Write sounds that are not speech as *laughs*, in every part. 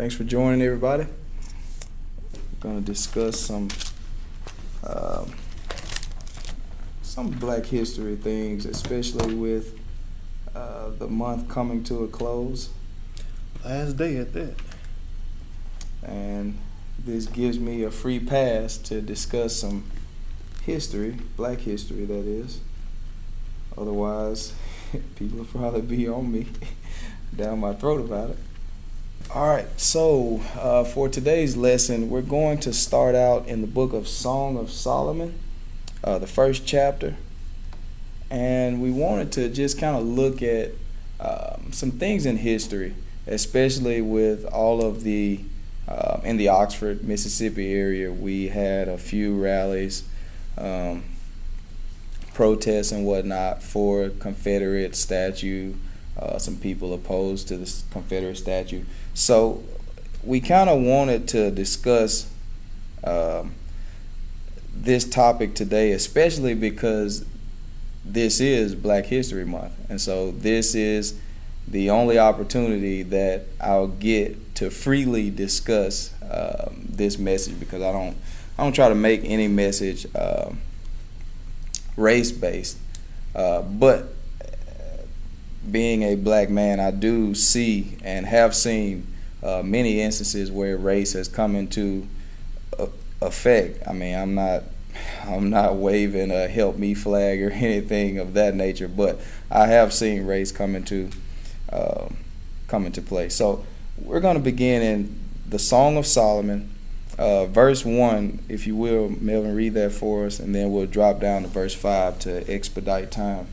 Thanks for joining, everybody. We're going to discuss some um, some Black History things, especially with uh, the month coming to a close. Last day at that. And this gives me a free pass to discuss some history, Black history, that is. Otherwise, *laughs* people will probably be on me *laughs* down my throat about it. All right, so uh, for today's lesson, we're going to start out in the book of Song of Solomon, uh, the first chapter. And we wanted to just kind of look at um, some things in history, especially with all of the, uh, in the Oxford, Mississippi area, we had a few rallies, um, protests, and whatnot for Confederate statue. Uh, some people opposed to the Confederate statue. So we kind of wanted to discuss um, this topic today, especially because this is Black History Month. And so this is the only opportunity that I'll get to freely discuss um, this message because I don't I don't try to make any message uh, race based, uh, but being a black man, I do see and have seen uh, many instances where race has come into effect. I mean, I'm not I'm not waving a help me flag or *laughs* anything of that nature, but I have seen race come into uh, come into play. So we're going to begin in the Song of Solomon, uh, verse one, if you will, Melvin, read that for us, and then we'll drop down to verse five to expedite time.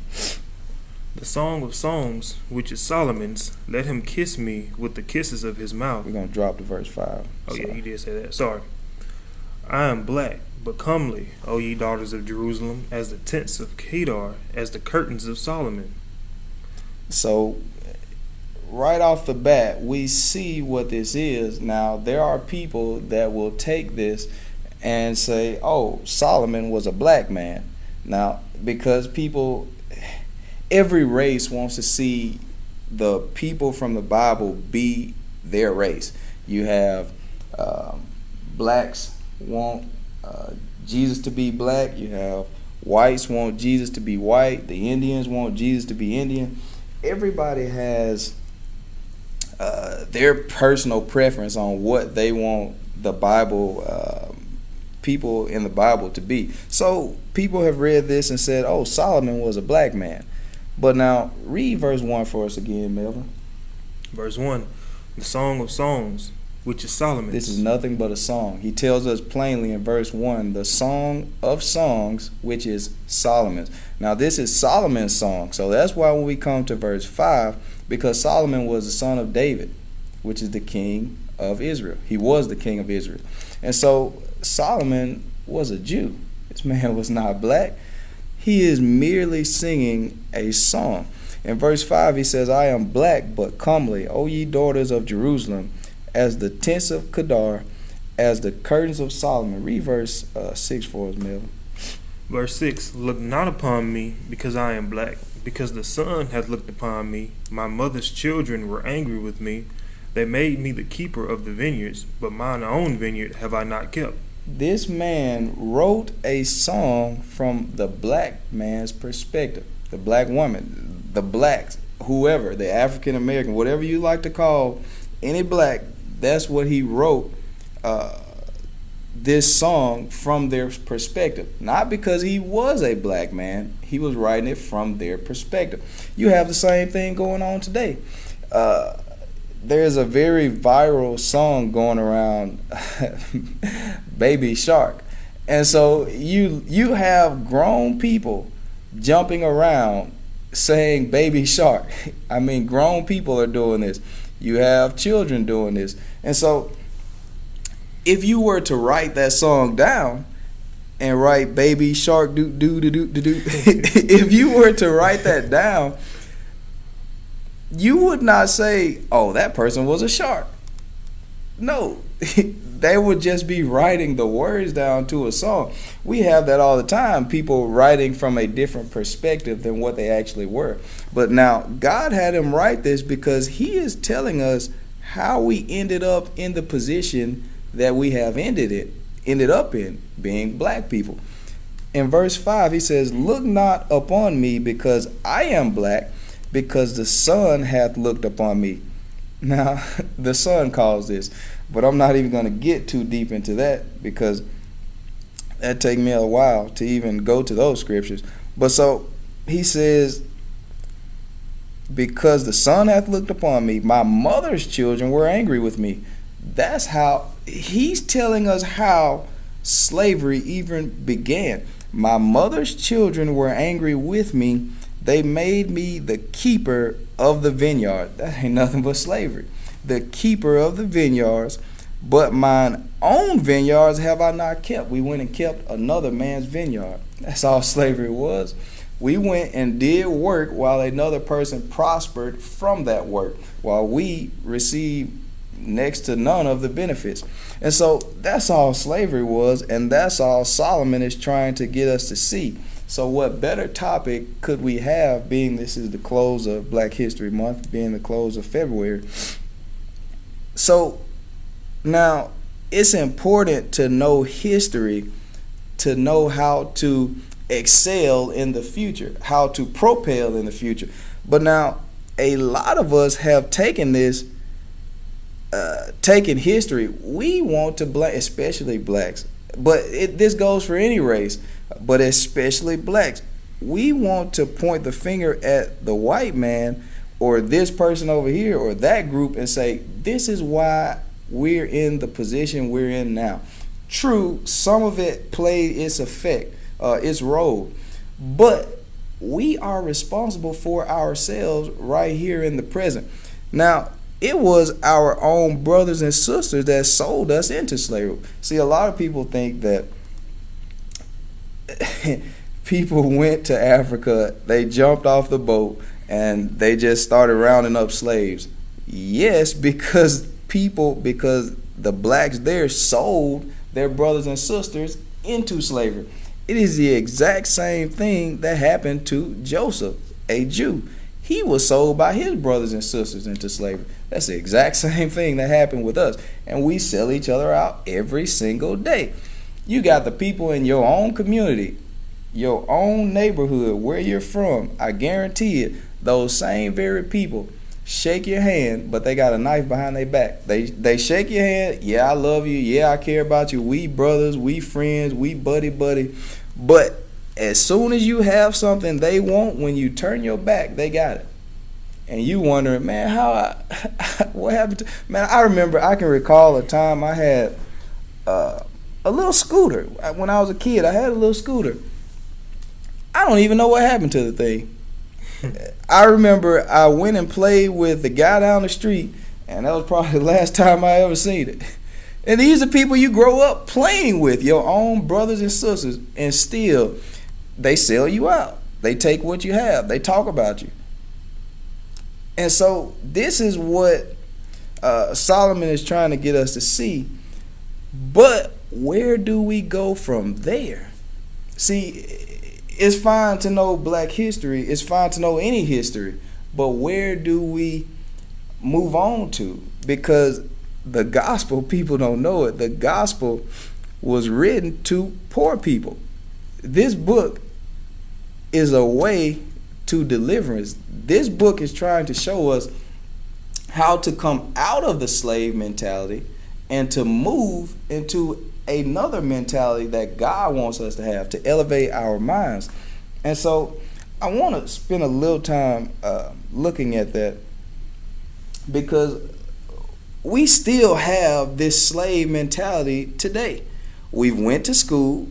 The Song of Songs, which is Solomon's, let him kiss me with the kisses of his mouth. We're going to drop to verse 5. Oh, yeah, you did say that. Sorry. I am black, but comely, O ye daughters of Jerusalem, as the tents of Kedar, as the curtains of Solomon. So, right off the bat, we see what this is. Now, there are people that will take this and say, oh, Solomon was a black man. Now, because people every race wants to see the people from the Bible be their race. You have um, blacks want uh, Jesus to be black. You have whites want Jesus to be white. The Indians want Jesus to be Indian. Everybody has uh, their personal preference on what they want the Bible. Uh, people in the Bible to be. So people have read this and said, "Oh, Solomon was a black man." But now read verse one for us again, Melvin. Verse one, the Song of Songs, which is Solomon. This is nothing but a song. He tells us plainly in verse one, the Song of Songs, which is Solomon's. Now this is Solomon's song, so that's why when we come to verse five, because Solomon was the son of David, which is the king of Israel. He was the king of Israel, and so Solomon was a Jew. This *laughs* man was not black. He is merely singing a song. In verse 5, he says, I am black but comely, O ye daughters of Jerusalem, as the tents of Kedar, as the curtains of Solomon. Read verse uh, 6 for us, Melvin. Verse 6 Look not upon me because I am black, because the sun hath looked upon me. My mother's children were angry with me. They made me the keeper of the vineyards, but mine own vineyard have I not kept this man wrote a song from the black man's perspective, the black woman, the blacks, whoever, the African American, whatever you like to call any black, that's what he wrote uh, this song from their perspective. Not because he was a black man, he was writing it from their perspective. You have the same thing going on today. Uh, there's a very viral song going around *laughs* baby shark. And so you you have grown people jumping around saying baby shark. *laughs* I mean grown people are doing this. You have children doing this. And so if you were to write that song down and write baby shark do do do do do *laughs* if you were to write that down you would not say, "Oh, that person was a shark." No, *laughs* they would just be writing the words down to a song. We have that all the time. People writing from a different perspective than what they actually were. But now God had him write this because He is telling us how we ended up in the position that we have ended it ended up in being black people. In verse 5 he says, "Look not upon me because I am black, because the sun hath looked upon me." Now, *laughs* the sun caused this, but I'm not even going to get too deep into that because that take me a while to even go to those scriptures. But so he says, because the sun hath looked upon me, my mother's children were angry with me. That's how he's telling us how slavery even began. My mother's children were angry with me. They made me the keeper of the vineyard. That ain't nothing but slavery. The keeper of the vineyards. But mine own vineyards have I not kept. We went and kept another man's vineyard. That's all *laughs* slavery was. We went and did work while another person prospered from that work, while we received next to none of the benefits. And so that's all slavery was, and that's all Solomon is trying to get us to see. So, what better topic could we have, being this is the close of Black History Month, being the close of February? So, now it's important to know history to know how to excel in the future, how to propel in the future. But now, a lot of us have taken this, uh, taken history. We want to blame, especially blacks, but it, this goes for any race, but especially blacks. We want to point the finger at the white man or this person over here or that group and say, this is why we're in the position we're in now. True, some of it played its effect uh, its role. But we are responsible for ourselves right here in the present. Now, it was our own brothers and sisters that sold us into slavery. See, a lot of people think that *laughs* people went to Africa, they jumped off the boat, and they just started rounding up slaves. Yes, because people, because the blacks there sold their brothers and sisters into slavery. It is the exact same thing that happened to Joseph, a Jew. He was sold by his brothers and sisters into slavery. That's the exact *laughs* same thing that happened with us. And we sell each other out every single day. You got the people in your own community, your own neighborhood, where you're from. I guarantee it, those same very people shake your hand, but they got a knife behind their back. They they shake your hand. Yeah, I love you. Yeah, I care about you. We brothers, we friends, we buddy buddy. But as soon as you have something they want, when you turn your back, they got it. And you wondering, man, how I, *laughs* what happened to man? I remember I can recall a time I had uh, a little scooter when I was a kid. I had a little scooter. I don't even know what happened to the thing. *laughs* I remember I went and played with the guy down the street, and that was probably *laughs* the last time I ever seen it. And these are people you grow up playing with, your own brothers and sisters, and still they sell you out. They take what you have. They talk about you. And so this is what uh, Solomon is trying to get us to see. But where do we go from there? See, it's fine to know black history, it's fine to know any history, but where do we move on to? Because the gospel, *laughs* people don't know it, the gospel was written to poor people. This book is a way to deliverance. This book is trying to show us how to come out of the slave mentality and to move into another mentality that God wants us to have to elevate our minds. And so I want to spend a little time uh, looking at that because we still have this slave mentality today. We've went to school,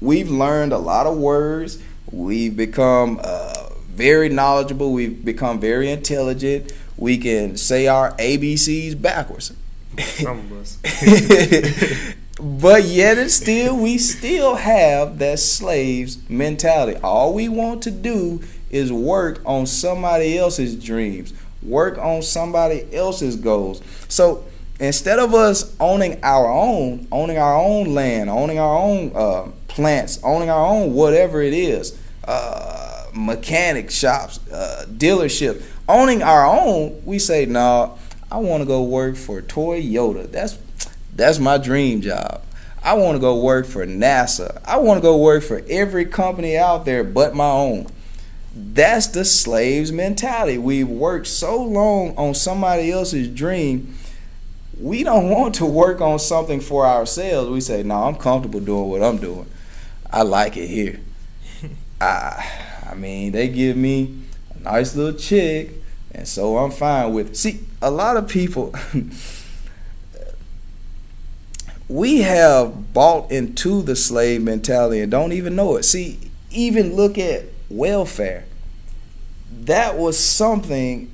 we've learned a lot of words, we've become uh, very knowledgeable, we've become very intelligent. We can say our ABCs backwards. Some of us. *laughs* but yet and still we still have that slaves mentality all we want to do is work on somebody else's dreams work on somebody else's goals so instead of us owning our own owning our own land owning our own uh, plants owning our own whatever it is uh, mechanic shops uh, dealership owning our own we say no I want to go work for Toyota. That's that's my dream job. I want to go work for NASA. I want to go work for every company out there but my own. That's the slave's mentality. We've worked so long on somebody else's dream. We don't *laughs* want to work on something for ourselves. We say, "No, I'm comfortable doing what I'm doing. I like it here." I, I mean, they give me a nice little check, and so I'm fine with. It. See, a lot of people. *laughs* we have bought into the slave mentality and don't even know it. See, even look at welfare. That was something,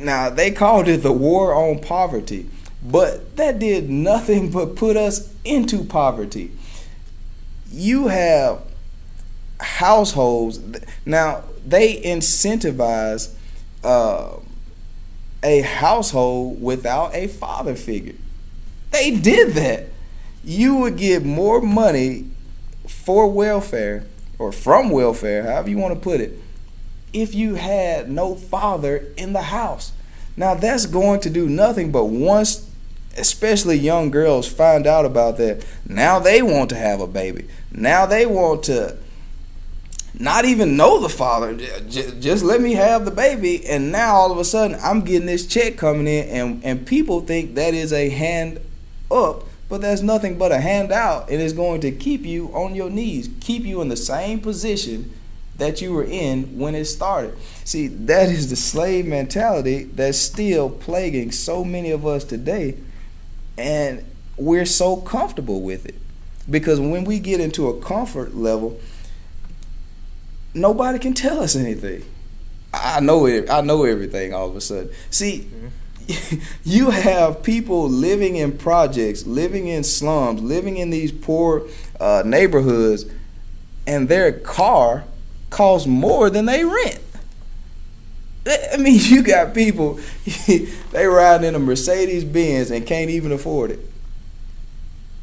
now they called it the war on poverty, but that did nothing but put us into poverty. You have households, now they incentivize uh, a household without a father figure. They did that you would get more money for welfare or from welfare, however you want to put it, if you had no father in the house. Now that's going to do nothing but once especially young girls find out about that, now they want to have a baby. Now they want to not even know the father. Just, let me have the baby. And now all of a sudden I'm getting this check coming in and, and people think that is a hand up but that's nothing but a handout and it's going to keep you on your knees, keep you in the same position that you were in when it started. See, that is the slave mentality that's still plaguing so many of us today, and we're so comfortable with it. Because when we get into a comfort level, nobody can tell us anything. I know it. I know everything all of a sudden. See, mm-hmm *laughs* you have people living in projects, living in slums, living in these poor uh, neighborhoods, and their car costs more than they rent. I mean, *laughs* you got people *laughs* they ride in a Mercedes Benz and can't even afford it.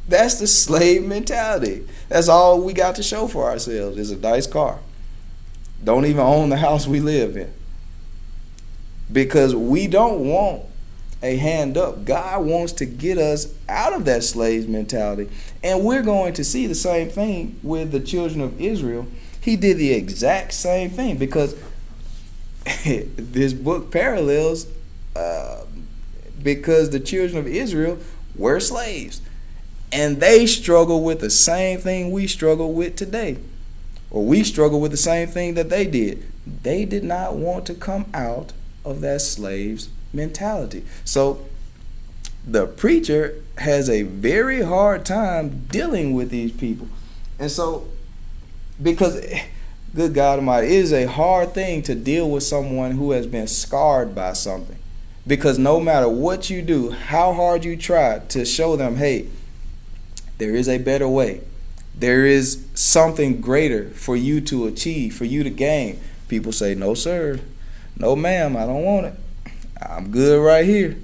That's the slave mentality. That's all we got to show for ourselves is a nice car. Don't even own the house we live in. Because we don't want a hand up. God wants to get us out of that slave mentality. And we're going to see the same thing with the children of Israel. He did the exact same thing because *laughs* this book parallels uh, because the children of Israel were slaves. And they struggle with the same thing we struggle with today. Or we struggle with the same thing that they did. They did not want to come out of that slave's mentality. So the preacher has a very hard time dealing with these people. And so, because, *laughs* good God Almighty, it is a hard thing to deal with someone who has been scarred by something. Because no matter what you do, how hard you try to show them, hey, there is a better way, there is something greater for you to achieve, for you to gain, people say, no, sir, no, ma'am, I don't want it. I'm good right here.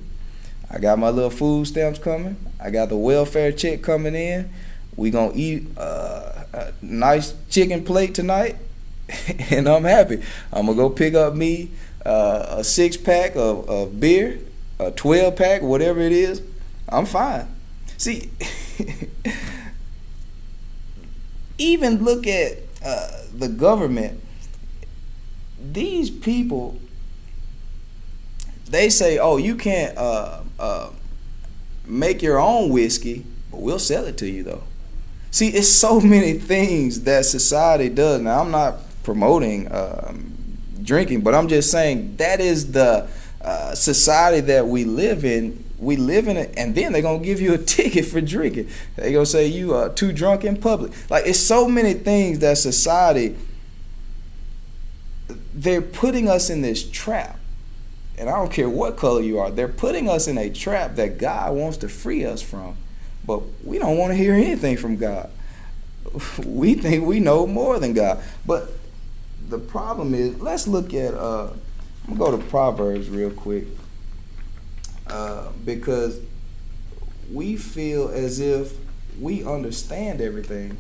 I got my little food stamps coming. I got the welfare check coming in. We gonna eat uh, a nice chicken plate tonight, *laughs* and I'm happy. I'm gonna go pick up me uh, a six pack of, of beer, a twelve pack, whatever it is. I'm fine. See, *laughs* even look at uh, the government. These people they say, oh, you can't uh, uh, make your own whiskey, but we'll sell it to you though. See, it's so *laughs* many things that society does. Now, I'm not promoting um, drinking, but I'm just saying that is the uh, society that we live in. We live in it, and then they're gonna give you a *laughs* ticket for drinking. They're gonna say you are too drunk in public. Like it's so many things that society. They're putting us in this trap and I don't care what color you are, they're putting us in a trap that God wants to free us from. But we don't want to hear anything from God. *laughs* We think we know more than God. But the problem is, let's look at, uh, I'm to go to Proverbs real quick. Uh, because we feel as if we understand everything.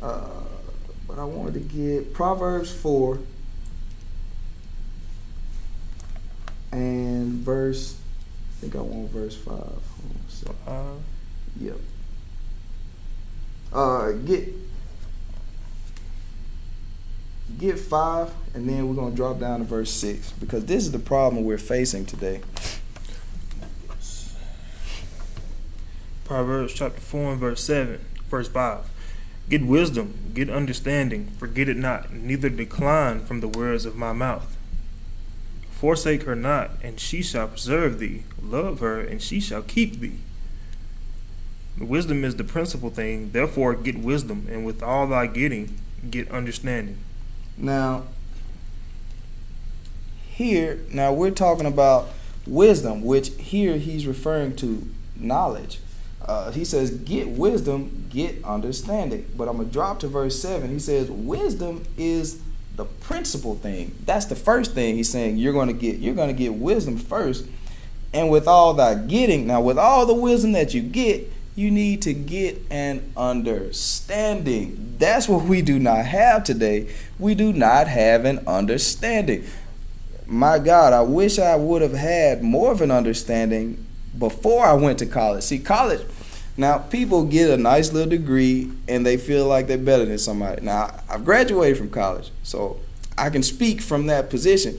Uh, but I wanted to get Proverbs 4 and verse. I think I want verse five. Uh, Yep. Uh, get get five, and then we're gonna drop down to verse six because this is the problem we're facing today. Proverbs chapter 4 and verse 7, verse 5. Get wisdom, get understanding, forget it not, neither decline from the words of my mouth. Forsake her not, and she shall preserve thee. Love her, and she shall keep thee. Wisdom is the principal thing, therefore get wisdom, and with all thy getting, get understanding. Now, here, now we're talking about wisdom, which here he's referring to knowledge. Uh, he says, Get wisdom, get understanding. But I'm going to drop to verse 7. He says, Wisdom is the principal thing. That's the first thing he's saying you're going to get. You're going to get wisdom first. And with all that getting, now with all the wisdom that you get, you need to get an understanding. That's what we do not have today. We do not have an understanding. My God, I wish I would have had more of an understanding before I went to college. See, college, now people get a nice little degree and they feel like they're better than somebody. Now, I've graduated from college, so I can speak from that position.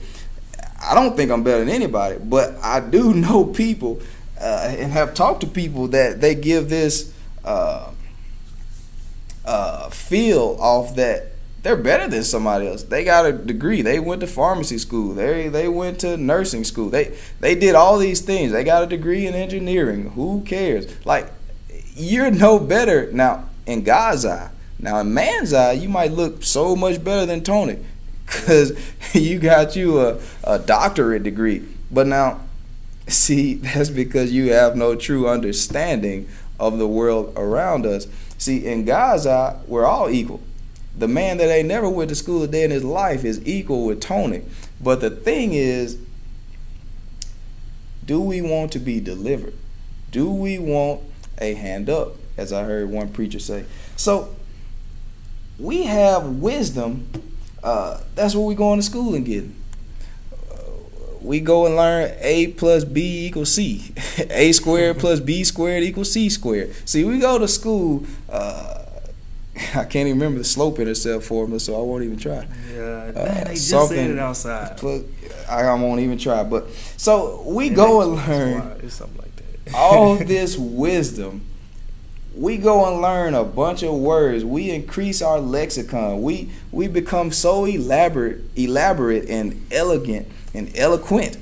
I don't think I'm better than anybody, but I do *laughs* know people uh, and have talked to people that they give this uh, uh, feel off that they're better than somebody else. They got a degree. They went to pharmacy school. They they went to nursing school. They they did all these things. They got a degree in engineering. Who cares? Like you're no better now in God's eye. Now in man's eye, you might look so much better than Tony *laughs* because *laughs* you got you a, a doctorate degree. But now See, *laughs* that's because you have no true understanding of the world around us. See, in God's eye, we're all equal. The man that ain't never went to school a day in his life is equal with Tony. But the thing is, do we want to be delivered? Do we want a hand up, as I heard one preacher say? So, we have wisdom. Uh, that's what we're going to school and getting we go and learn a plus b equals c *laughs* a squared plus b squared equals c squared see we go to school uh, *laughs* I can't even remember the slope intercept formula, so I won't even try. Yeah, uh, man, they just said it outside. *laughs* I, I won't even try. But so we and go and learn it's something like that. all this wisdom. We go and learn a bunch of words. We increase our lexicon. We we become so elaborate, elaborate and elegant and eloquent.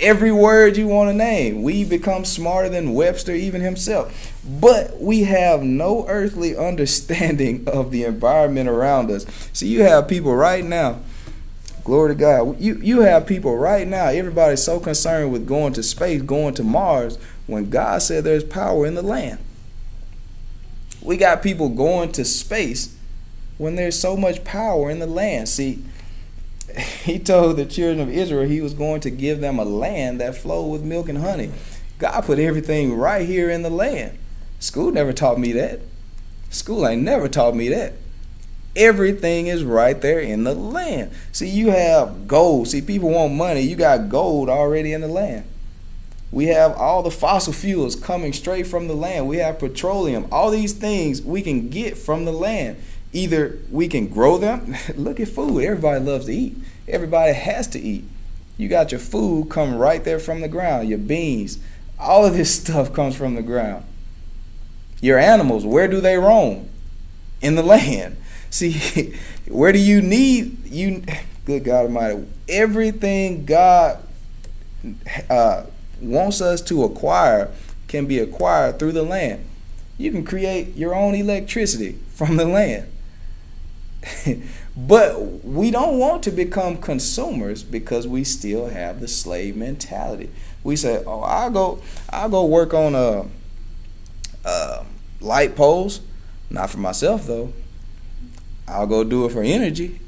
Every word you want to name. We become smarter than Webster even himself. But we have no earthly *laughs* understanding of the environment around us. See, you have people right now. Glory to God. You you have people right now. Everybody's so concerned with going to space, going to Mars, when God said there's power in the land. We got people going to space when there's so much power in the land. See, *laughs* he told the children of Israel he was going to give them a land that flowed with milk and honey. God put everything right here in the land. School never taught me that. School ain't never taught me that. Everything is right there in the land. See, you have gold. See, people want money. You got gold already in the land. We have all the fossil fuels coming straight from the land. We have petroleum. All these things we can get from the land. Either we can grow them. *laughs* Look at food. Everybody loves to eat. Everybody has to eat. You got your food come right there from the ground. Your beans. All of this *laughs* stuff comes from the ground. Your animals, where do they roam? In the land. *laughs* See, where do you need you good God Almighty? Everything God uh, wants us to acquire can be acquired through the land. You can create your own electricity from the land. *laughs* but we don't want to become consumers because we still have the slave mentality. We say, "Oh, I'll go, I'll go work on a, a light poles, not for myself though. I'll go do it for Entergy.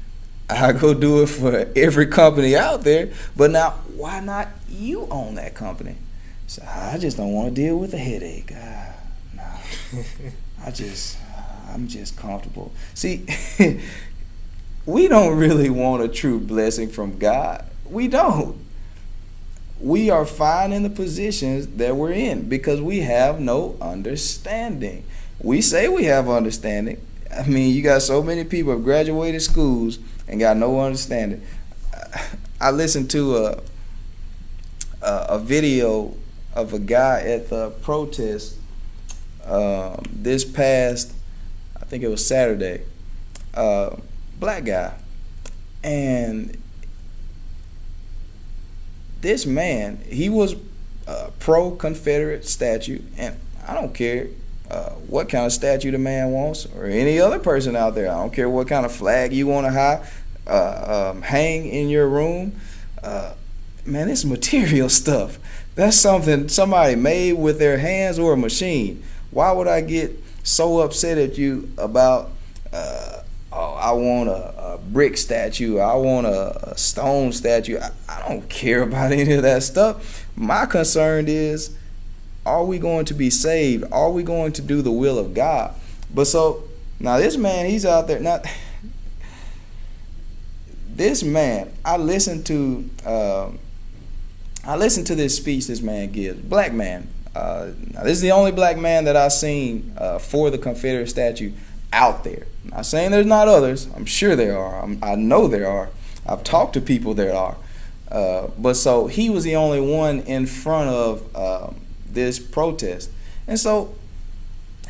*laughs* I'll go do it for every company out there. But now, why not you own that company? So I just don't want to deal with a headache. Ah, no, *laughs* I just I'm just comfortable. See, *laughs* we don't really want a true blessing from God. We don't. we are fine in the positions that we're in because we have no understanding. We say we have understanding. I mean, you got so many people have graduated schools and got no understanding. I listened to a a, video of a guy at the protest um, this past, think it was Saturday, uh, black guy, and this man, he was a pro Confederate statue, and I don't care uh, what kind of statue the man wants, or any other person out there. I don't care what kind of flag you want to high, uh, um, hang in your room. Uh, man, it's *laughs* material stuff. That's something somebody made with their hands or a machine. Why would I get so upset at you about? Uh, oh, I want a, a, brick statue. I want a, a stone statue. I, I don't care about *laughs* any of that stuff. My concern is, are we going to be saved? Are we going to do the will of God? But so now this man, he's out there. Not *laughs* this man. I listened to. Um, I listened to this speech this man gives. Black man. Uh, this is the only black man that I've seen uh, for the Confederate statue out there. I'm not saying there's not others. I'm sure there are. I'm, i know there are. I've talked to people there are. Uh, but so he was the only one in front of um, this protest. And so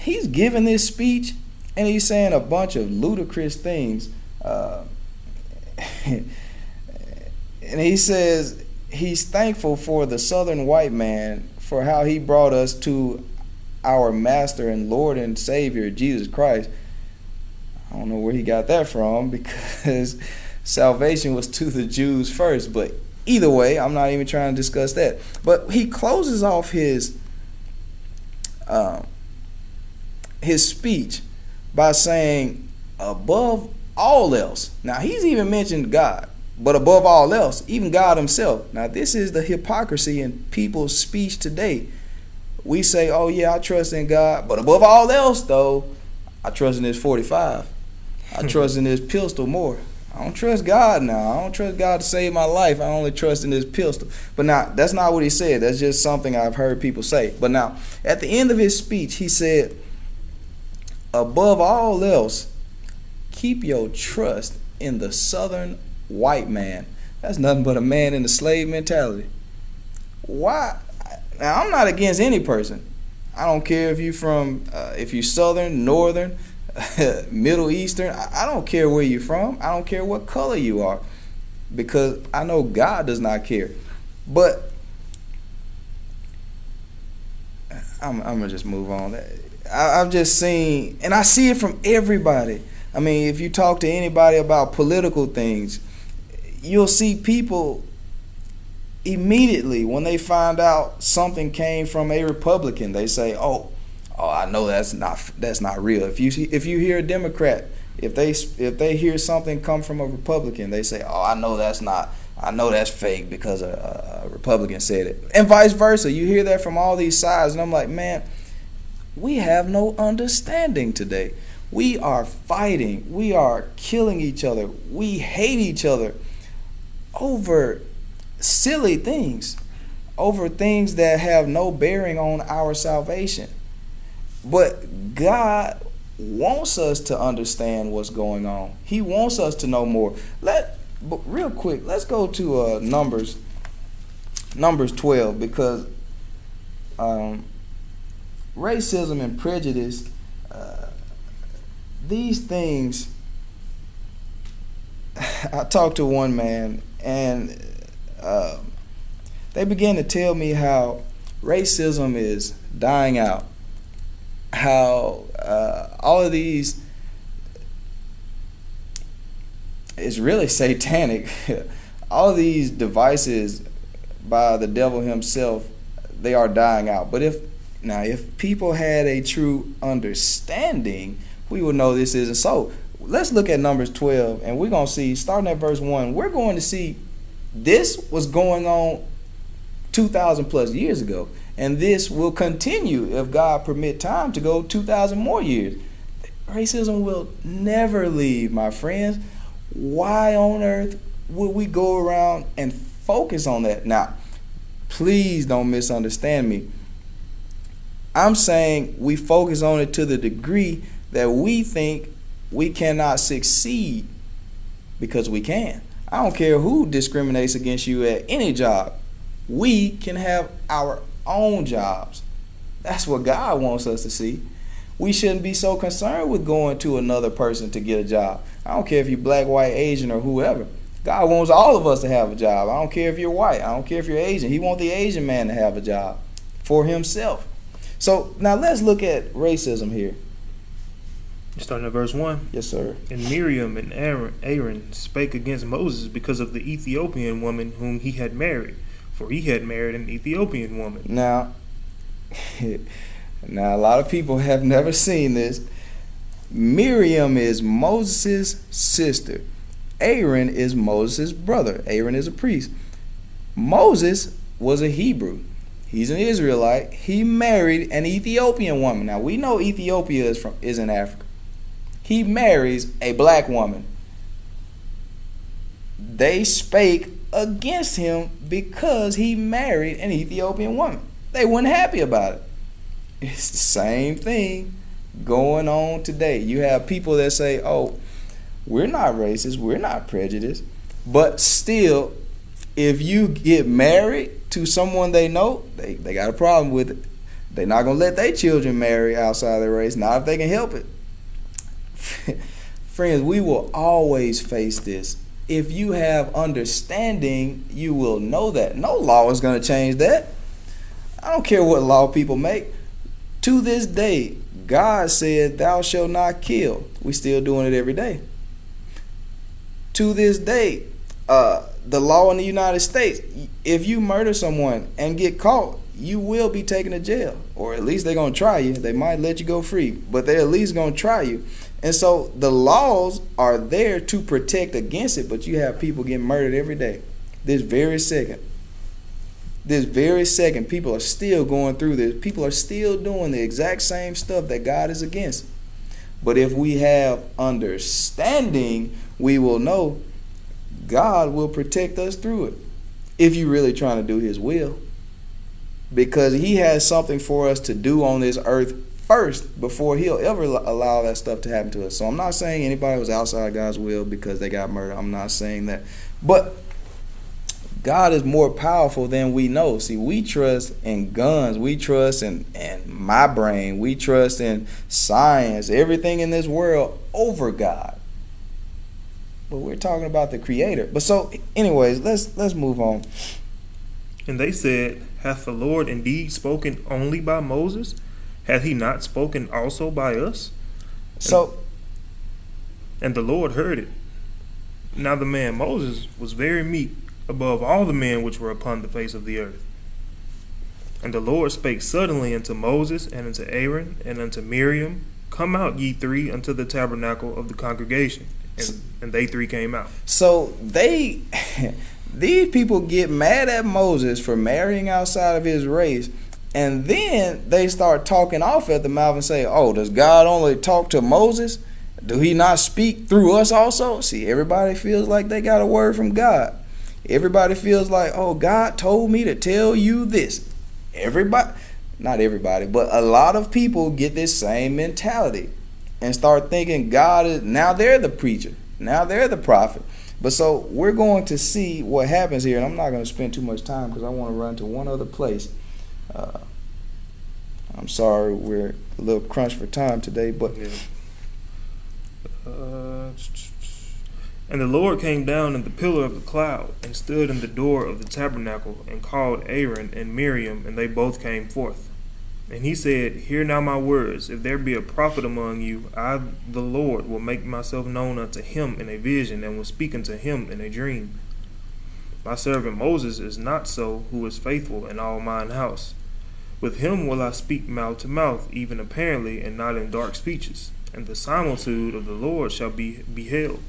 he's giving this speech and he's saying a bunch of ludicrous things. Uh, *laughs* and he says he's thankful for the southern white man for how he brought us to our master and Lord and Savior, Jesus Christ. I don't know where he got that from because *laughs* salvation was to the Jews first. But either way, I'm not even trying to discuss that. But he closes off his um, his speech by saying, above all else. Now he's even mentioned God, but above all else, even God Himself. Now this is the hypocrisy in people's speech today. We say, "Oh yeah, I trust in God," but above all else, though, I trust in this 45. I *laughs* trust in this pistol more. I don't trust God now. I don't trust God to save my life. I only trust in this pistol. But now, that's not what he said. That's just something I've heard people say. But now, at the end of his speech, he said, above all else, keep your trust in the southern white man. That's nothing but a man in the slave mentality. Why? Now, I'm not against any person. I don't care if you from, uh, if you southern, northern, *laughs* Middle Eastern. I don't care where you're from. I don't care what color you are, because I know God does not care. But I'm, I'm gonna just move on. I, I've just seen, and I see it from everybody. I mean, if you talk to anybody about political things, you'll see people immediately when they find out something came from a Republican, they say, "Oh, oh, I know that's not that's not real. If you if you hear a Democrat, if they if they hear something come from a Republican, they say, oh, I know that's not. I know that's fake because a, a Republican said it, and vice versa. You hear that from all these sides, and I'm like, man, we have no understanding today. We are fighting. We are killing each other. We hate each other over silly things, over things that have no bearing on our salvation. But God wants us to understand what's going on. He wants us to know more. Let but real quick, let's go to uh, Numbers Numbers 12 because um, racism and prejudice uh, these things *laughs* I talked to one man and uh, they began to tell me how racism is dying out how uh, all of these is really satanic. *laughs* all of these devices by the devil himself, they are dying out. But if now, if people had a true understanding, we would know this isn't so. Let's look at Numbers 12, and we're going to see, starting at verse 1, we're going to see this was going on 2,000 plus years ago. And this will continue if God permit time to go 2,000 more years. Racism will never leave, my friends. Why on earth would we go around and focus on that? Now, Please don't misunderstand me. I'm saying we focus on it to the degree that we think we cannot succeed because we can. I don't care who discriminates against you at any job. We can have our own jobs. That's what God wants us to see. We shouldn't be so concerned with going to another person to get a job. I don't care if you're black, white, Asian, or whoever. God wants all of us to have a job. I don't care if you're white. I don't care if you're Asian. He wants the Asian man to have a job for himself. So now let's look at racism here. Starting at verse 1. Yes, sir. And Miriam and Aaron, Aaron spake against Moses because of the Ethiopian woman whom he had married, for he had married an Ethiopian woman. Now, *laughs* now a lot of people have never seen this. Miriam is Moses' sister. Aaron is Moses' brother. Aaron is a priest. Moses was a Hebrew. He's an Israelite. He married an Ethiopian woman. Now we know Ethiopia is from is in Africa. He marries a black woman. They spake against him because he married an Ethiopian woman. They weren't happy about it. It's the same thing going on today. You have people that say, "Oh, we're not racist, we're not prejudiced," but still, if you get married to someone they know, they, they got a problem with it. They're not gonna let their children marry outside their race, not if they can help it. *laughs* Friends, we will always face this. If you have understanding, you will know that. No law is gonna change that. I don't care what law people make. To this day, God said, Thou shalt not kill. We still doing it every day. To this day, uh, the law in the United States, if you murder someone and get caught, you will be taken to jail. Or at least they're gonna try you. They might let you go free, but they're at least gonna try you. And so the laws are there to protect against it, but you have people getting murdered every day. This very second this very second, people are still going through this. People are still doing the exact same stuff that God is against. But if we have understanding, we will know God will protect us through it. If you're really trying to do His will. Because He has something for us to do on this earth first before He'll ever allow that stuff to happen to us. So I'm not saying anybody was outside God's will because they got murdered. I'm not saying that. But God is more powerful than we know. See, we trust in guns, we trust in, in my brain, we trust in science, everything in this world over God. But we're talking about the creator. But so anyways, let's let's move on. And they said, Hath the Lord indeed spoken only by Moses? Hath he not spoken also by us? So and the Lord heard it. Now the man Moses was very meek above all the men which were upon the face of the earth. And the Lord spake suddenly unto Moses and unto Aaron and unto Miriam, Come out, ye three, unto the tabernacle of the congregation. And, and they three came out. So they, *laughs* these people get mad at Moses for marrying outside of his race. And then they start talking off at the mouth and say, Oh, does God only talk to Moses? Do he not speak through us also? See, everybody feels like they got a word from God. Everybody feels like, oh, God told me to tell you this. Everybody, not everybody, but a lot of people get this same mentality and start thinking God is now they're the preacher, now they're the prophet. But so we're going to see what happens here, and I'm not going to spend too much time because I want to run to one other place. Uh, I'm sorry, we're a little crunched for time today, but. Yeah. Uh, and the Lord came down in the pillar of the cloud, and stood in the door of the tabernacle, and called Aaron and Miriam, and they both came forth. And he said, Hear now my words. If there be a prophet among you, I, the Lord, will make myself known unto him in a vision, and will speak unto him in a dream. My servant Moses is not so, who is faithful in all mine house. With him will I speak mouth to mouth, even apparently, and not in dark speeches. And the similitude of the Lord shall be beheld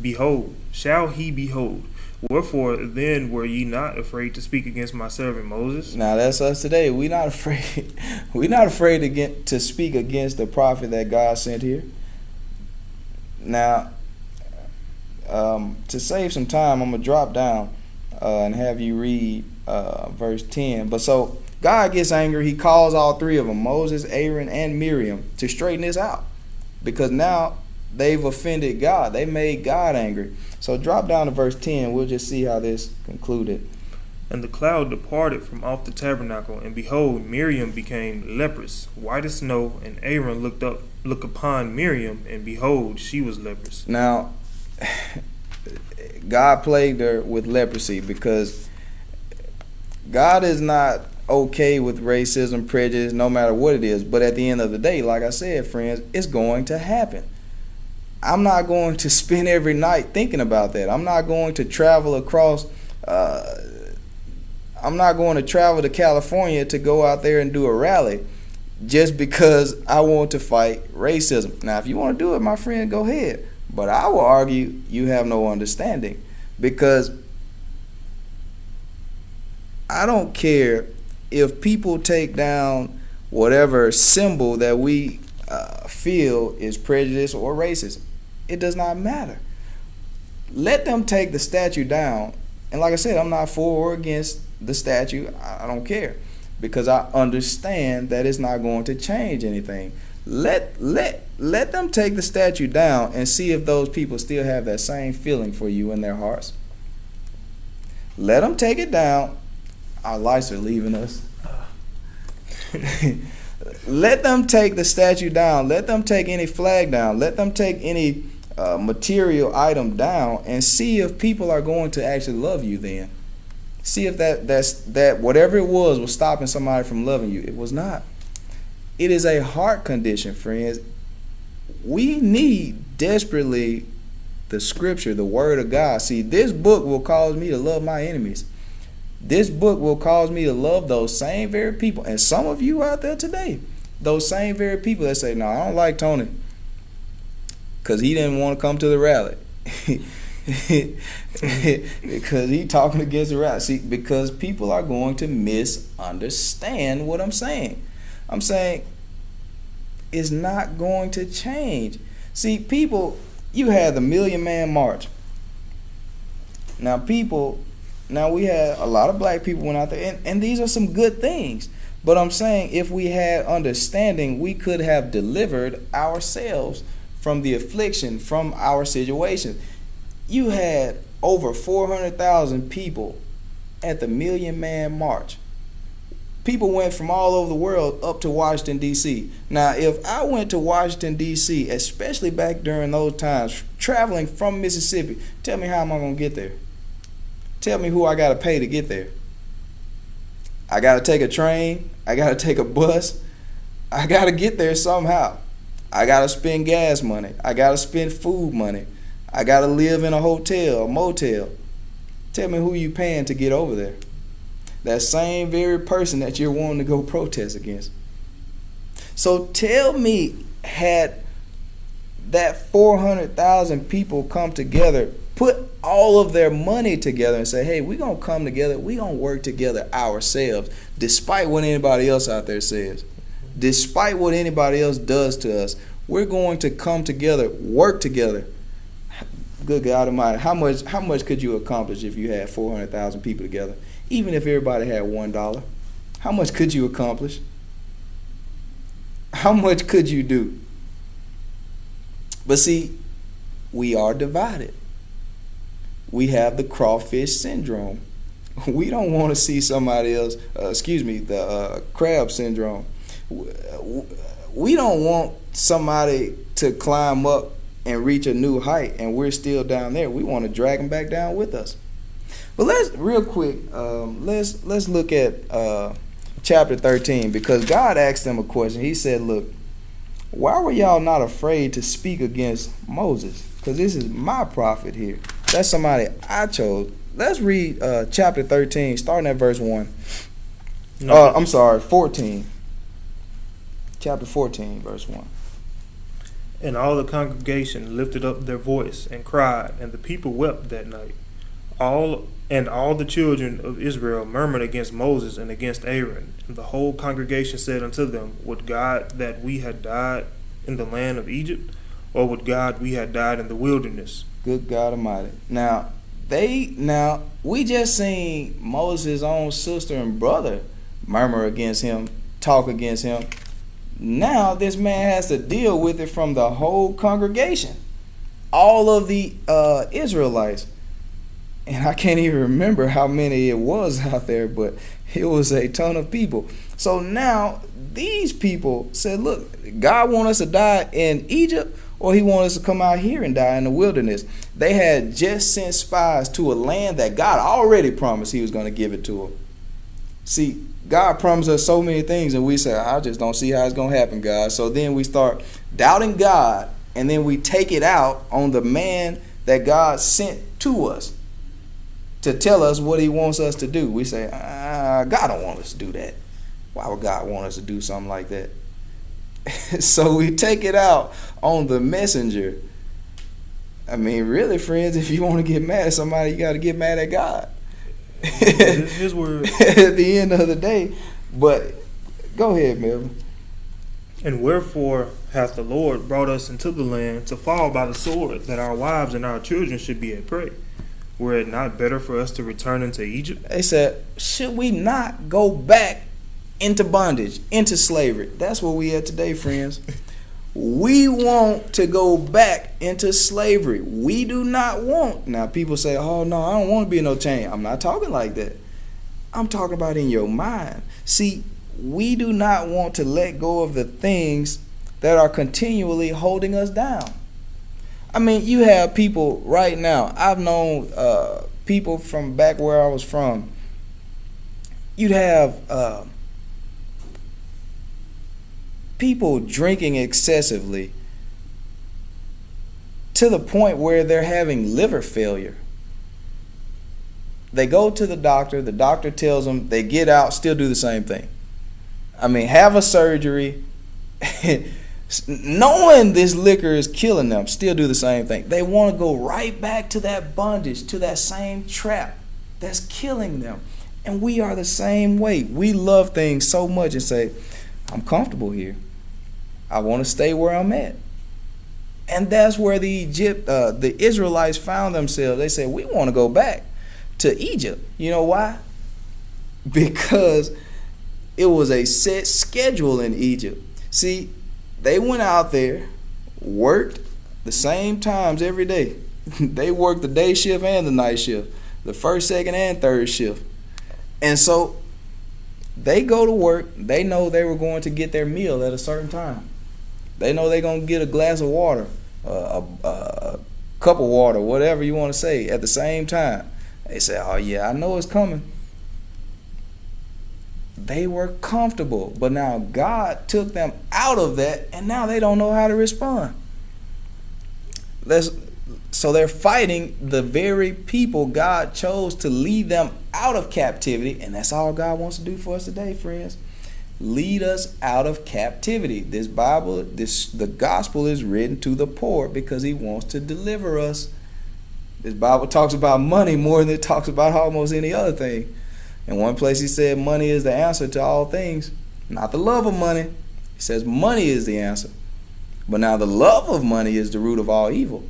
Behold, shall he behold? Wherefore then were ye not afraid to speak against my servant Moses? Now that's us today. We not afraid. *laughs* we not afraid to get to speak against the prophet that God sent here. Now, um, to save some time, I'm gonna drop down uh, and have you read uh, verse 10. But so God gets angry. He calls all three of them, Moses, Aaron, and Miriam, to straighten this out. Because now they've offended God. They made God angry. So drop down to verse 10. We'll just see how this concluded. And the cloud departed from off the tabernacle, and behold, Miriam became leprous, white as snow, and Aaron looked up look upon Miriam, and behold, she was leprous. Now *laughs* God plagued her with leprosy because God is not okay with racism, prejudice, no matter what it is. But at the end of the day, like I said, friends, it's going to happen. I'm not going to *laughs* spend every night thinking about that. I'm not going to travel across. Uh, I'm not going to travel to California to go out there and do a rally just because I want to fight racism. Now, if you want to do it, my friend, go ahead. But I will argue you have no understanding because I don't care if people take down whatever symbol that we uh, feel is prejudice or racism. It does not matter. Let them take the statue down. And like I said, I'm not for or against the statue. I don't care because I understand that it's not going to change anything. Let let let them take the statue down and see if those people still have that same feeling for you in their hearts. Let them take it down. Our lights are leaving us. *laughs* let them take the statue down. Let them take any flag down. Let them take any uh, material item down and see if people are going to actually love you then. See if that that's that whatever it was was stopping somebody from loving you. It was not. It is a heart condition, friends. We need desperately the scripture, the word of God. See, this book will cause me to love my enemies. This book will cause me to love those same very people. And some of you out there today, those same very people that say, No, I don't like Tony because he didn't want to come to the rally. *laughs* because he talking against the rally. See, because people are going to misunderstand what I'm saying. I'm saying it's not going to change. See, people, you had the Million Man March. Now, people, now we had a lot of black people went out there, and, and these are some good things. But I'm saying if we had understanding, we could have delivered ourselves from the affliction, from our situation. You had over 400,000 people at the Million Man March people went from all over the world up to Washington D.C. Now, if I went to Washington D.C., especially back during those times, traveling from Mississippi, tell me how am I gonna get there? Tell me who I gotta pay to get there. I gotta take a train. I gotta take a bus. I gotta get there somehow. I gotta spend gas money. I gotta spend food money. I gotta live in a hotel, a motel. Tell me who you paying to get over there that same very person that you're wanting to go protest against. So tell me, had that 400,000 people come together, put all of their money together and say, hey, we're going to come together, we're going to work together ourselves, despite what anybody else out there says, despite what anybody else does to us, we're going to come together, work together. Good God Almighty, how much how much could you accomplish if you had 400,000 people together? even if everybody had one dollar, how much could you accomplish? How much could you do? But see, we are divided. We have the crawfish syndrome. *laughs* We don't want to see somebody else, uh, excuse me, the uh, crab syndrome. We don't want somebody to climb up and reach a new height and we're still down there. We want to drag them back down with us. But let's real quick, um, let's let's look at uh, chapter thirteen because God asked them a question. He said, "Look, why were y'all not afraid to speak against Moses? Because this is my prophet here. That's somebody I chose. Let's read uh, chapter thirteen, starting at verse one. No. Uh, I'm sorry, fourteen. Chapter fourteen, verse one. And all the congregation lifted up their voice and cried, and the people wept that night. All and all the children of Israel murmured against Moses and against Aaron. And the whole congregation said unto them, Would God that we had died in the land of Egypt, or would God we had died in the wilderness? Good God Almighty. Now, They now we just seen Moses' own sister and brother murmur against him, talk against him. Now this man has to deal with it from the whole congregation, all of the uh, Israelites, and I can't even remember how many it was *laughs* out there, but it was a ton of people. So now these people said, "Look, God want us to die in Egypt." Or he wanted us to come out here and die in the wilderness. They had just sent spies to a land that God already promised he was going to give it to them. See, God promised us so many things, and we say, I just don't see how it's going to happen, God. So then we start doubting God, and then we take it out on the man that God sent to us to tell us what he wants us to do. We say, ah, God don't want us to do that. Why would God want us to do something like that? *laughs* so we take it out on the messenger. I mean, really, friends, if you want to get mad at somebody, you got to get mad at God. His word. *laughs* at the end of the day. But go ahead, Melvin. And wherefore hath the Lord brought us into the land to fall by the sword, that our wives and our children should be at prey? Were it not better for us to return into Egypt? They said, Should we not go back into bondage, into slavery. That's where we are today, friends. *laughs* we want to go back into slavery. We do not want. Now people say, "Oh no, I don't want to be in no chain." I'm not talking like that. I'm talking about in your mind. See, we do not want to let go of the things that are continually holding us down. I mean, you have people right now. I've known uh, people from back where I was from. You'd have uh, people drinking excessively to the point where they're having liver failure. They go to the doctor, the doctor tells them, they get out, still do the same thing. I mean, have a surgery, *laughs* knowing this liquor is killing them, still do the same thing. They want to go right back to that bondage, to that same trap that's killing them. And we are the same way. We love things so much and say, I'm comfortable here. I want to stay where I'm at. And that's where the Egypt, uh, the Israelites found themselves. They said, "We want to go back to Egypt." You know why? *laughs* Because it was a set schedule in Egypt. See, they went out there, worked the same times every day. *laughs* they worked the day shift and the night shift, the first, second, and third shift. And so they go to work. They know they were going to get their meal at a certain time. They know they're gonna get a glass of water, uh, a, a cup of water, whatever you want to say, at the same time. They say, "Oh yeah, I know it's coming." They were comfortable, but now God took them out of that, and now they don't know how to respond. So they're fighting the very people God chose to lead them out of captivity, and that's all God wants to do for us today, friends lead us out of captivity. This Bible, this the gospel is written to the poor because he wants to deliver us. This Bible talks about money more than it talks about almost any other thing. In one place he said money is the answer to all things, not the love of money. He says money is the answer. But now the love of money is the root of all evil.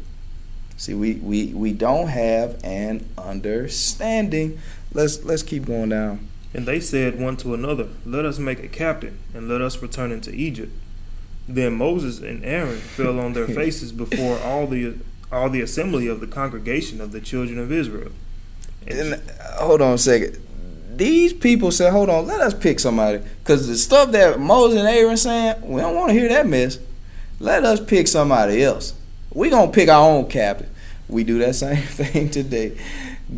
See, we, we, we don't have an understanding. Let's let's keep going down. And they said one to another, Let us make a captain, and let us return into Egypt. Then Moses and Aaron *laughs* fell on their faces before all the all the assembly of the congregation of the children of Israel. And, and hold on a second. These people said, "Hold on, let us pick somebody," because the stuff that Moses and Aaron saying, we don't want to hear that mess. Let us pick somebody else. We gonna pick our own captain. We do that same *laughs* thing today.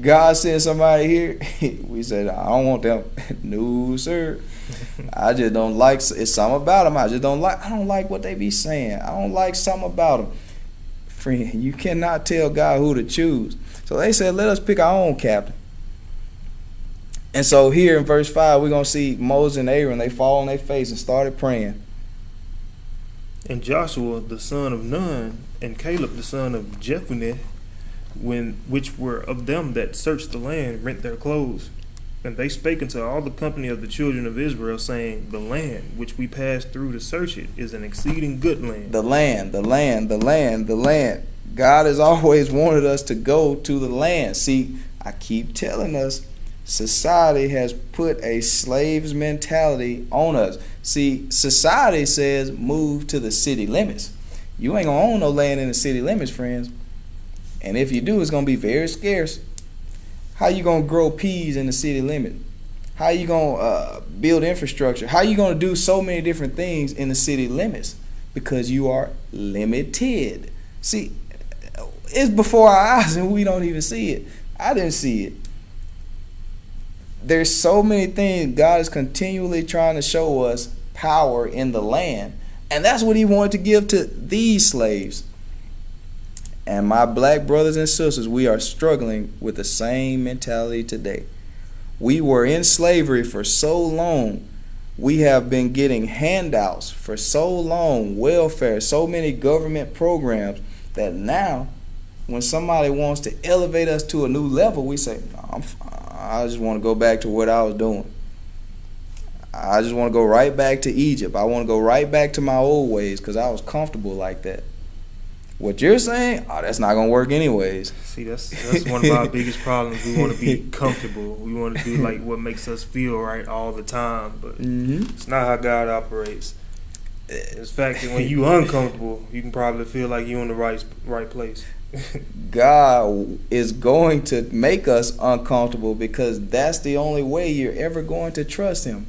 God sent somebody here, *laughs* we said, I don't want them. *laughs* no, sir. *laughs* I just don't like it's something about them. I just don't like I don't like what they be saying. I don't like something about them. Friend, you cannot tell God who to choose. So they said, let us pick our own captain. And so here in verse 5, we're going to see Moses and Aaron, they fall on their face and started praying. And Joshua, the son of Nun, and Caleb, the son of Jephunneh, when which were of them that searched the land rent their clothes. And they spake unto all the company of the children of Israel, saying, The land which we passed through to search it is an exceeding good land. The land, the land, the land, the land. God has *laughs* always wanted us to go to the land. See, I keep telling us society has put a slave's mentality on us. See, society says move to the city limits. You ain't gonna own no land in the city limits, friends. And if you do, it's gonna be very scarce. How you gonna grow peas in the city limit? How you gonna uh, build infrastructure? How you gonna do so many different things in the city limits? Because you are limited. See, it's before our eyes and we don't even see it. I didn't see it. There's so many things God is continually trying to show us power in the land. And that's what he wanted to give to these slaves. And my black brothers and sisters, we are struggling with the same mentality today. We were in slavery for so long. We have been getting handouts for so long, welfare, so many government programs that now when somebody wants to elevate us to a new level, we say, i just want to go back to what I was doing. I just want to go right back to Egypt. I want to go right back to my old ways because I was comfortable like that. What you're saying, oh, that's not gonna work anyways. See, that's that's one of our *laughs* biggest problems. We want to be comfortable. We want to do *laughs* like what makes us feel right all the time, but mm-hmm. it's not how God operates. In fact, that when *laughs* you uncomfortable, you can probably feel like you're in the right right place. God is going to make us uncomfortable because that's the only way you're ever going to trust Him.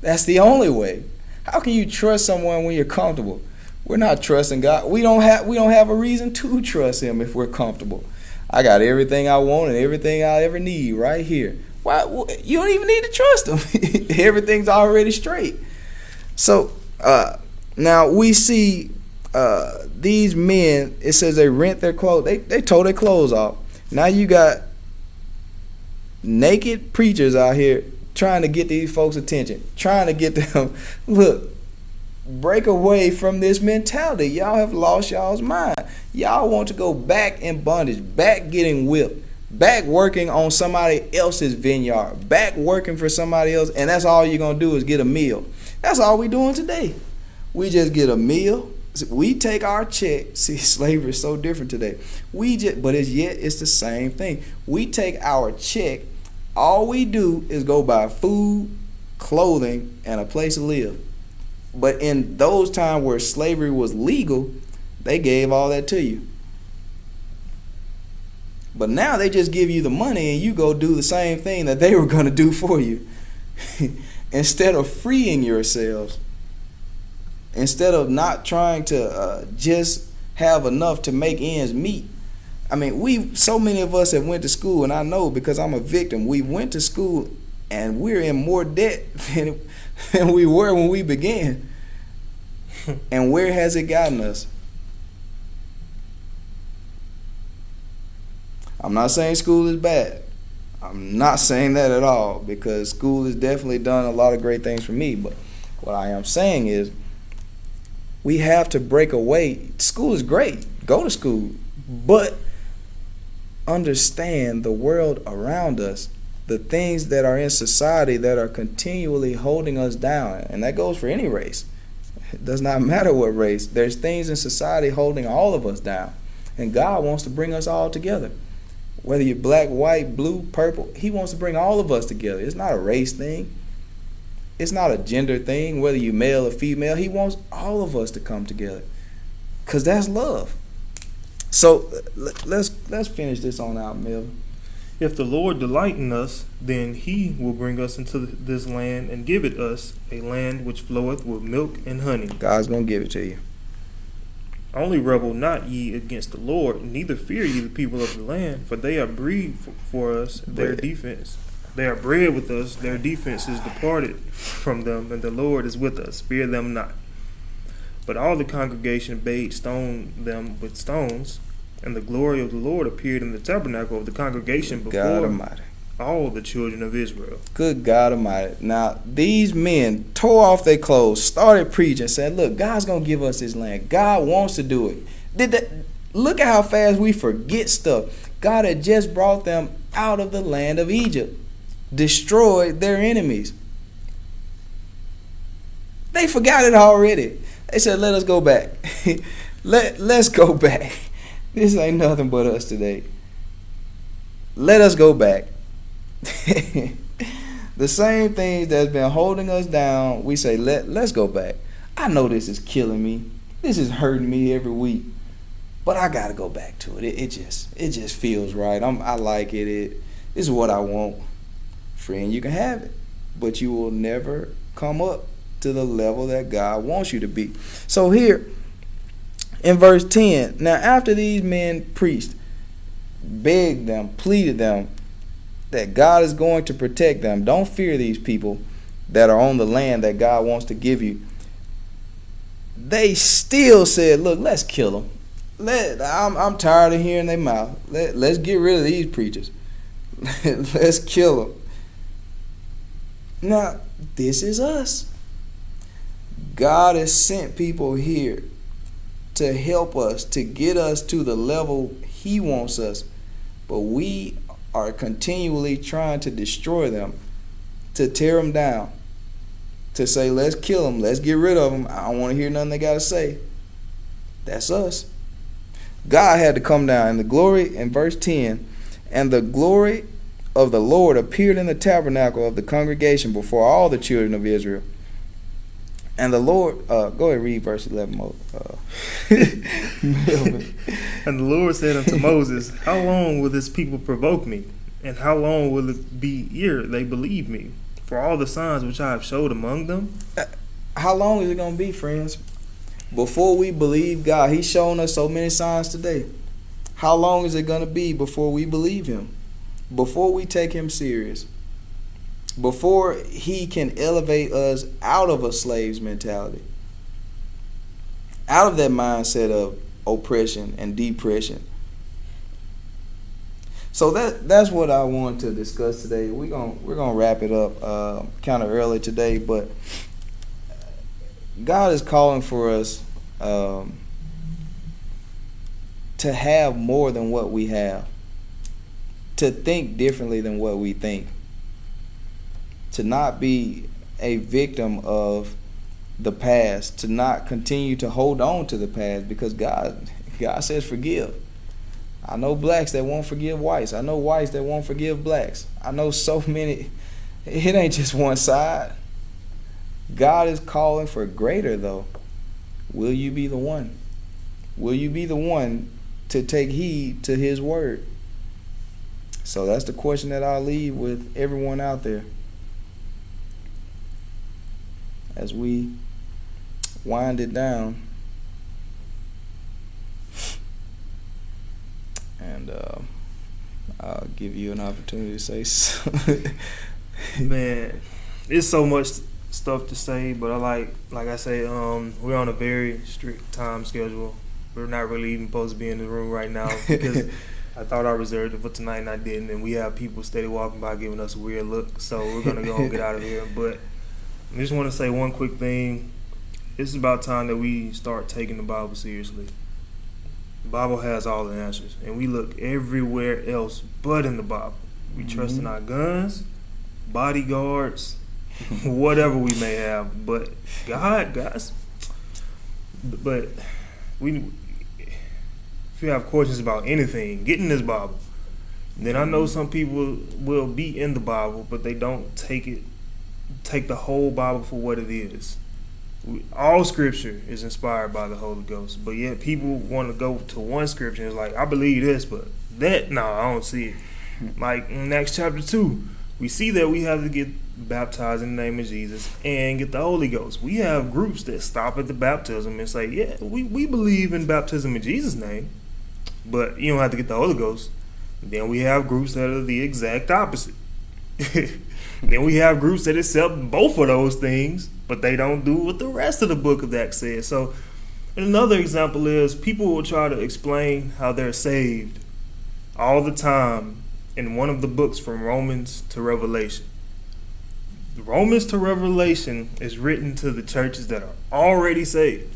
That's the only way. How can you trust someone when you're comfortable? We're not trusting God. We don't have we don't have a reason to trust Him if we're comfortable. I got everything I want and everything I ever need right here. Why you don't even need to trust Him? *laughs* Everything's already straight. So uh, now we see uh, these men, it says they rent their clothes. They they tore their clothes off. Now you got naked preachers out here trying to get these folks' attention, trying to get them *laughs* look, break away from this mentality. Y'all have lost y'all's mind. Y'all want to go back in bondage, back getting whipped, back working on somebody else's vineyard, back working for somebody else, and that's all you're gonna do is get a meal. That's all we doing today. We just get a meal we take our check. *laughs* See, slavery is so different today. We just, but it's yet it's the same thing. We take our check. All we do is go buy food, clothing, and a place to live. But in those times where slavery was legal, they gave all that to you. But now they just give you the money and you go do the same thing that they *laughs* were going to do for you. *laughs* Instead of freeing yourselves instead of not trying to uh, just have enough to make ends meet. I mean, we so many of us have went to school, and I know because I'm a victim. We went to school, and we're in more debt *laughs* than, *laughs* than we were when we began. *laughs* and where has it gotten us? I'm not saying school is bad. I'm not saying that at all because school has definitely done a lot of great things for me. But what I am saying is we have to break away. School is great. Go to school. But understand the world around us, the things that are in society that are continually holding us down. And that goes for any race. It does not *laughs* matter what race. There's things in society holding all of us down. And God wants to bring us all together. Whether you're black, white, blue, purple, He wants to bring all of us together. It's not a race thing. It's not a gender thing, whether you're male or female. He wants all of us to come together, cause that's love. So let's let's finish this on out, Melvin. If the Lord delight in us, then He will bring us into this land and give it us a land which floweth with milk and honey. God's gonna give it to you. Only rebel not ye against the Lord, neither fear ye the people of the land, for they are breed for us their defense. They are bread with us, their defense is departed from them, and the Lord is with us. Fear them not. But all the congregation bade stone them with stones, and the glory of the Lord appeared in the tabernacle of the congregation before all the children of Israel. Good God Almighty. Now, these men tore off their clothes, started preaching, said, Look, God's going to give us this land. God wants to do it. Did that, look at how fast we forget stuff. God had just brought them out of the land of Egypt destroyed their enemies. They forgot it already. They said, let us go back. *laughs* Let let's go back. This ain't nothing but us today. Let us go back. *laughs* the same things that's been holding us down, we say let let's go back. I know this is killing me. This is hurting me every week. But I gotta go back to it. It, it just it just feels right. I'm I like it. It this is what I want. Friend, you can have it. But you will never come up to the level that God wants you to be. So here in verse 10, now after these men preached, begged them, pleaded them that God is going to protect them. Don't fear these people that are on the land that God wants to give you. They still said, "Look, let's kill them. Let I'm I'm tired of hearing their mouth. Let let's get rid of these preachers. *laughs* let's kill them." Now, this is us. God has sent people here to help us, to get us to the level He wants us. But we are continually trying to destroy them, to tear them down, to say, let's kill them, let's get rid of them. I don't want to hear nothing they got to say. That's us. God had to come down. And the glory, in verse 10, and the glory of the Lord appeared in the tabernacle of the congregation before all the children of Israel. And the Lord, uh, go ahead and read verse 11. Mo, uh, *laughs* and the Lord said unto Moses, How long will this people provoke me? And how long will it be ere they believe me? For all the signs which I have showed among them? Uh, how long is it going to be, friends? Before we believe God, He's shown us so many signs today. How long is it going to be before we believe Him? Before we take Him serious? Before he can elevate us out of a slave's mentality, out of that mindset of oppression and depression. So that that's what I want to discuss today. We're gonna we're gonna wrap it up uh, kind of early today, but God is calling for us um, to have more than what we have, to think differently than what we think to not be a victim of the past, to not continue to hold on to the past because God God says forgive. I know blacks that won't forgive whites. I know whites that won't forgive blacks. I know so *laughs* many it ain't just one side. God is calling for greater though. Will you be the one? Will you be the one to take heed to his word? So that's the question that I'll leave with everyone out there. As we wind it down. And uh, I'll give you an opportunity to say something. *laughs* Man, it's so much stuff to say, but I like, like I say, um, we're on a very strict time schedule. We're not really even supposed to be in the room right now *laughs* because I thought I reserved it for tonight and I didn't. And we have people steady walking by giving us a weird look. So we're gonna go and *laughs* get out of here. But I just want to say one quick thing. It's about time that we start taking the Bible seriously. The Bible has all the answers, and we look everywhere else but in the Bible. We mm-hmm. trust in our guns, bodyguards, *laughs* whatever we may have, but God, guys. But we, if you have questions about anything, get in this Bible. Then I know mm-hmm. some people will be in the Bible, but they don't take it take the whole Bible for what it is. We, all scripture is inspired by the Holy Ghost, but yet people want to go to one scripture and it's like, I believe this, but that, no, I don't see it. *laughs* Like in Acts chapter 2, we see that we have to get baptized in the name of Jesus and get the Holy Ghost. We have groups that stop at the baptism and say, yeah, we, we believe in baptism in Jesus' name, but you don't have to get the Holy Ghost. Then we have groups that are the exact opposite. *laughs* then we have groups that accept both of those things, but they don't do what the rest of the book of Acts says. So, another example is people will try to explain how they're saved all the time in one of the books from Romans to Revelation. Romans to Revelation is written to the churches that are already saved.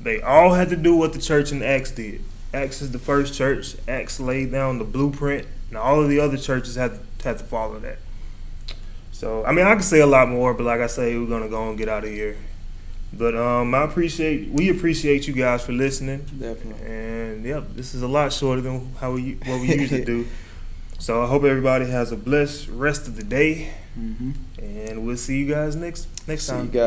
They all had to do what the church in Acts did. Acts is the first church. Acts laid down the blueprint, and all of the other churches had to, had to follow that. So I mean, I could say a lot more, but like I say, we're gonna go and get out of here. But um, I appreciate we appreciate you guys for listening. Definitely. And yep, this is a lot shorter than how we what we usually *laughs* do. So I hope everybody has a blessed rest of the day, Mm-hmm. and we'll see you guys next next See time. you guys.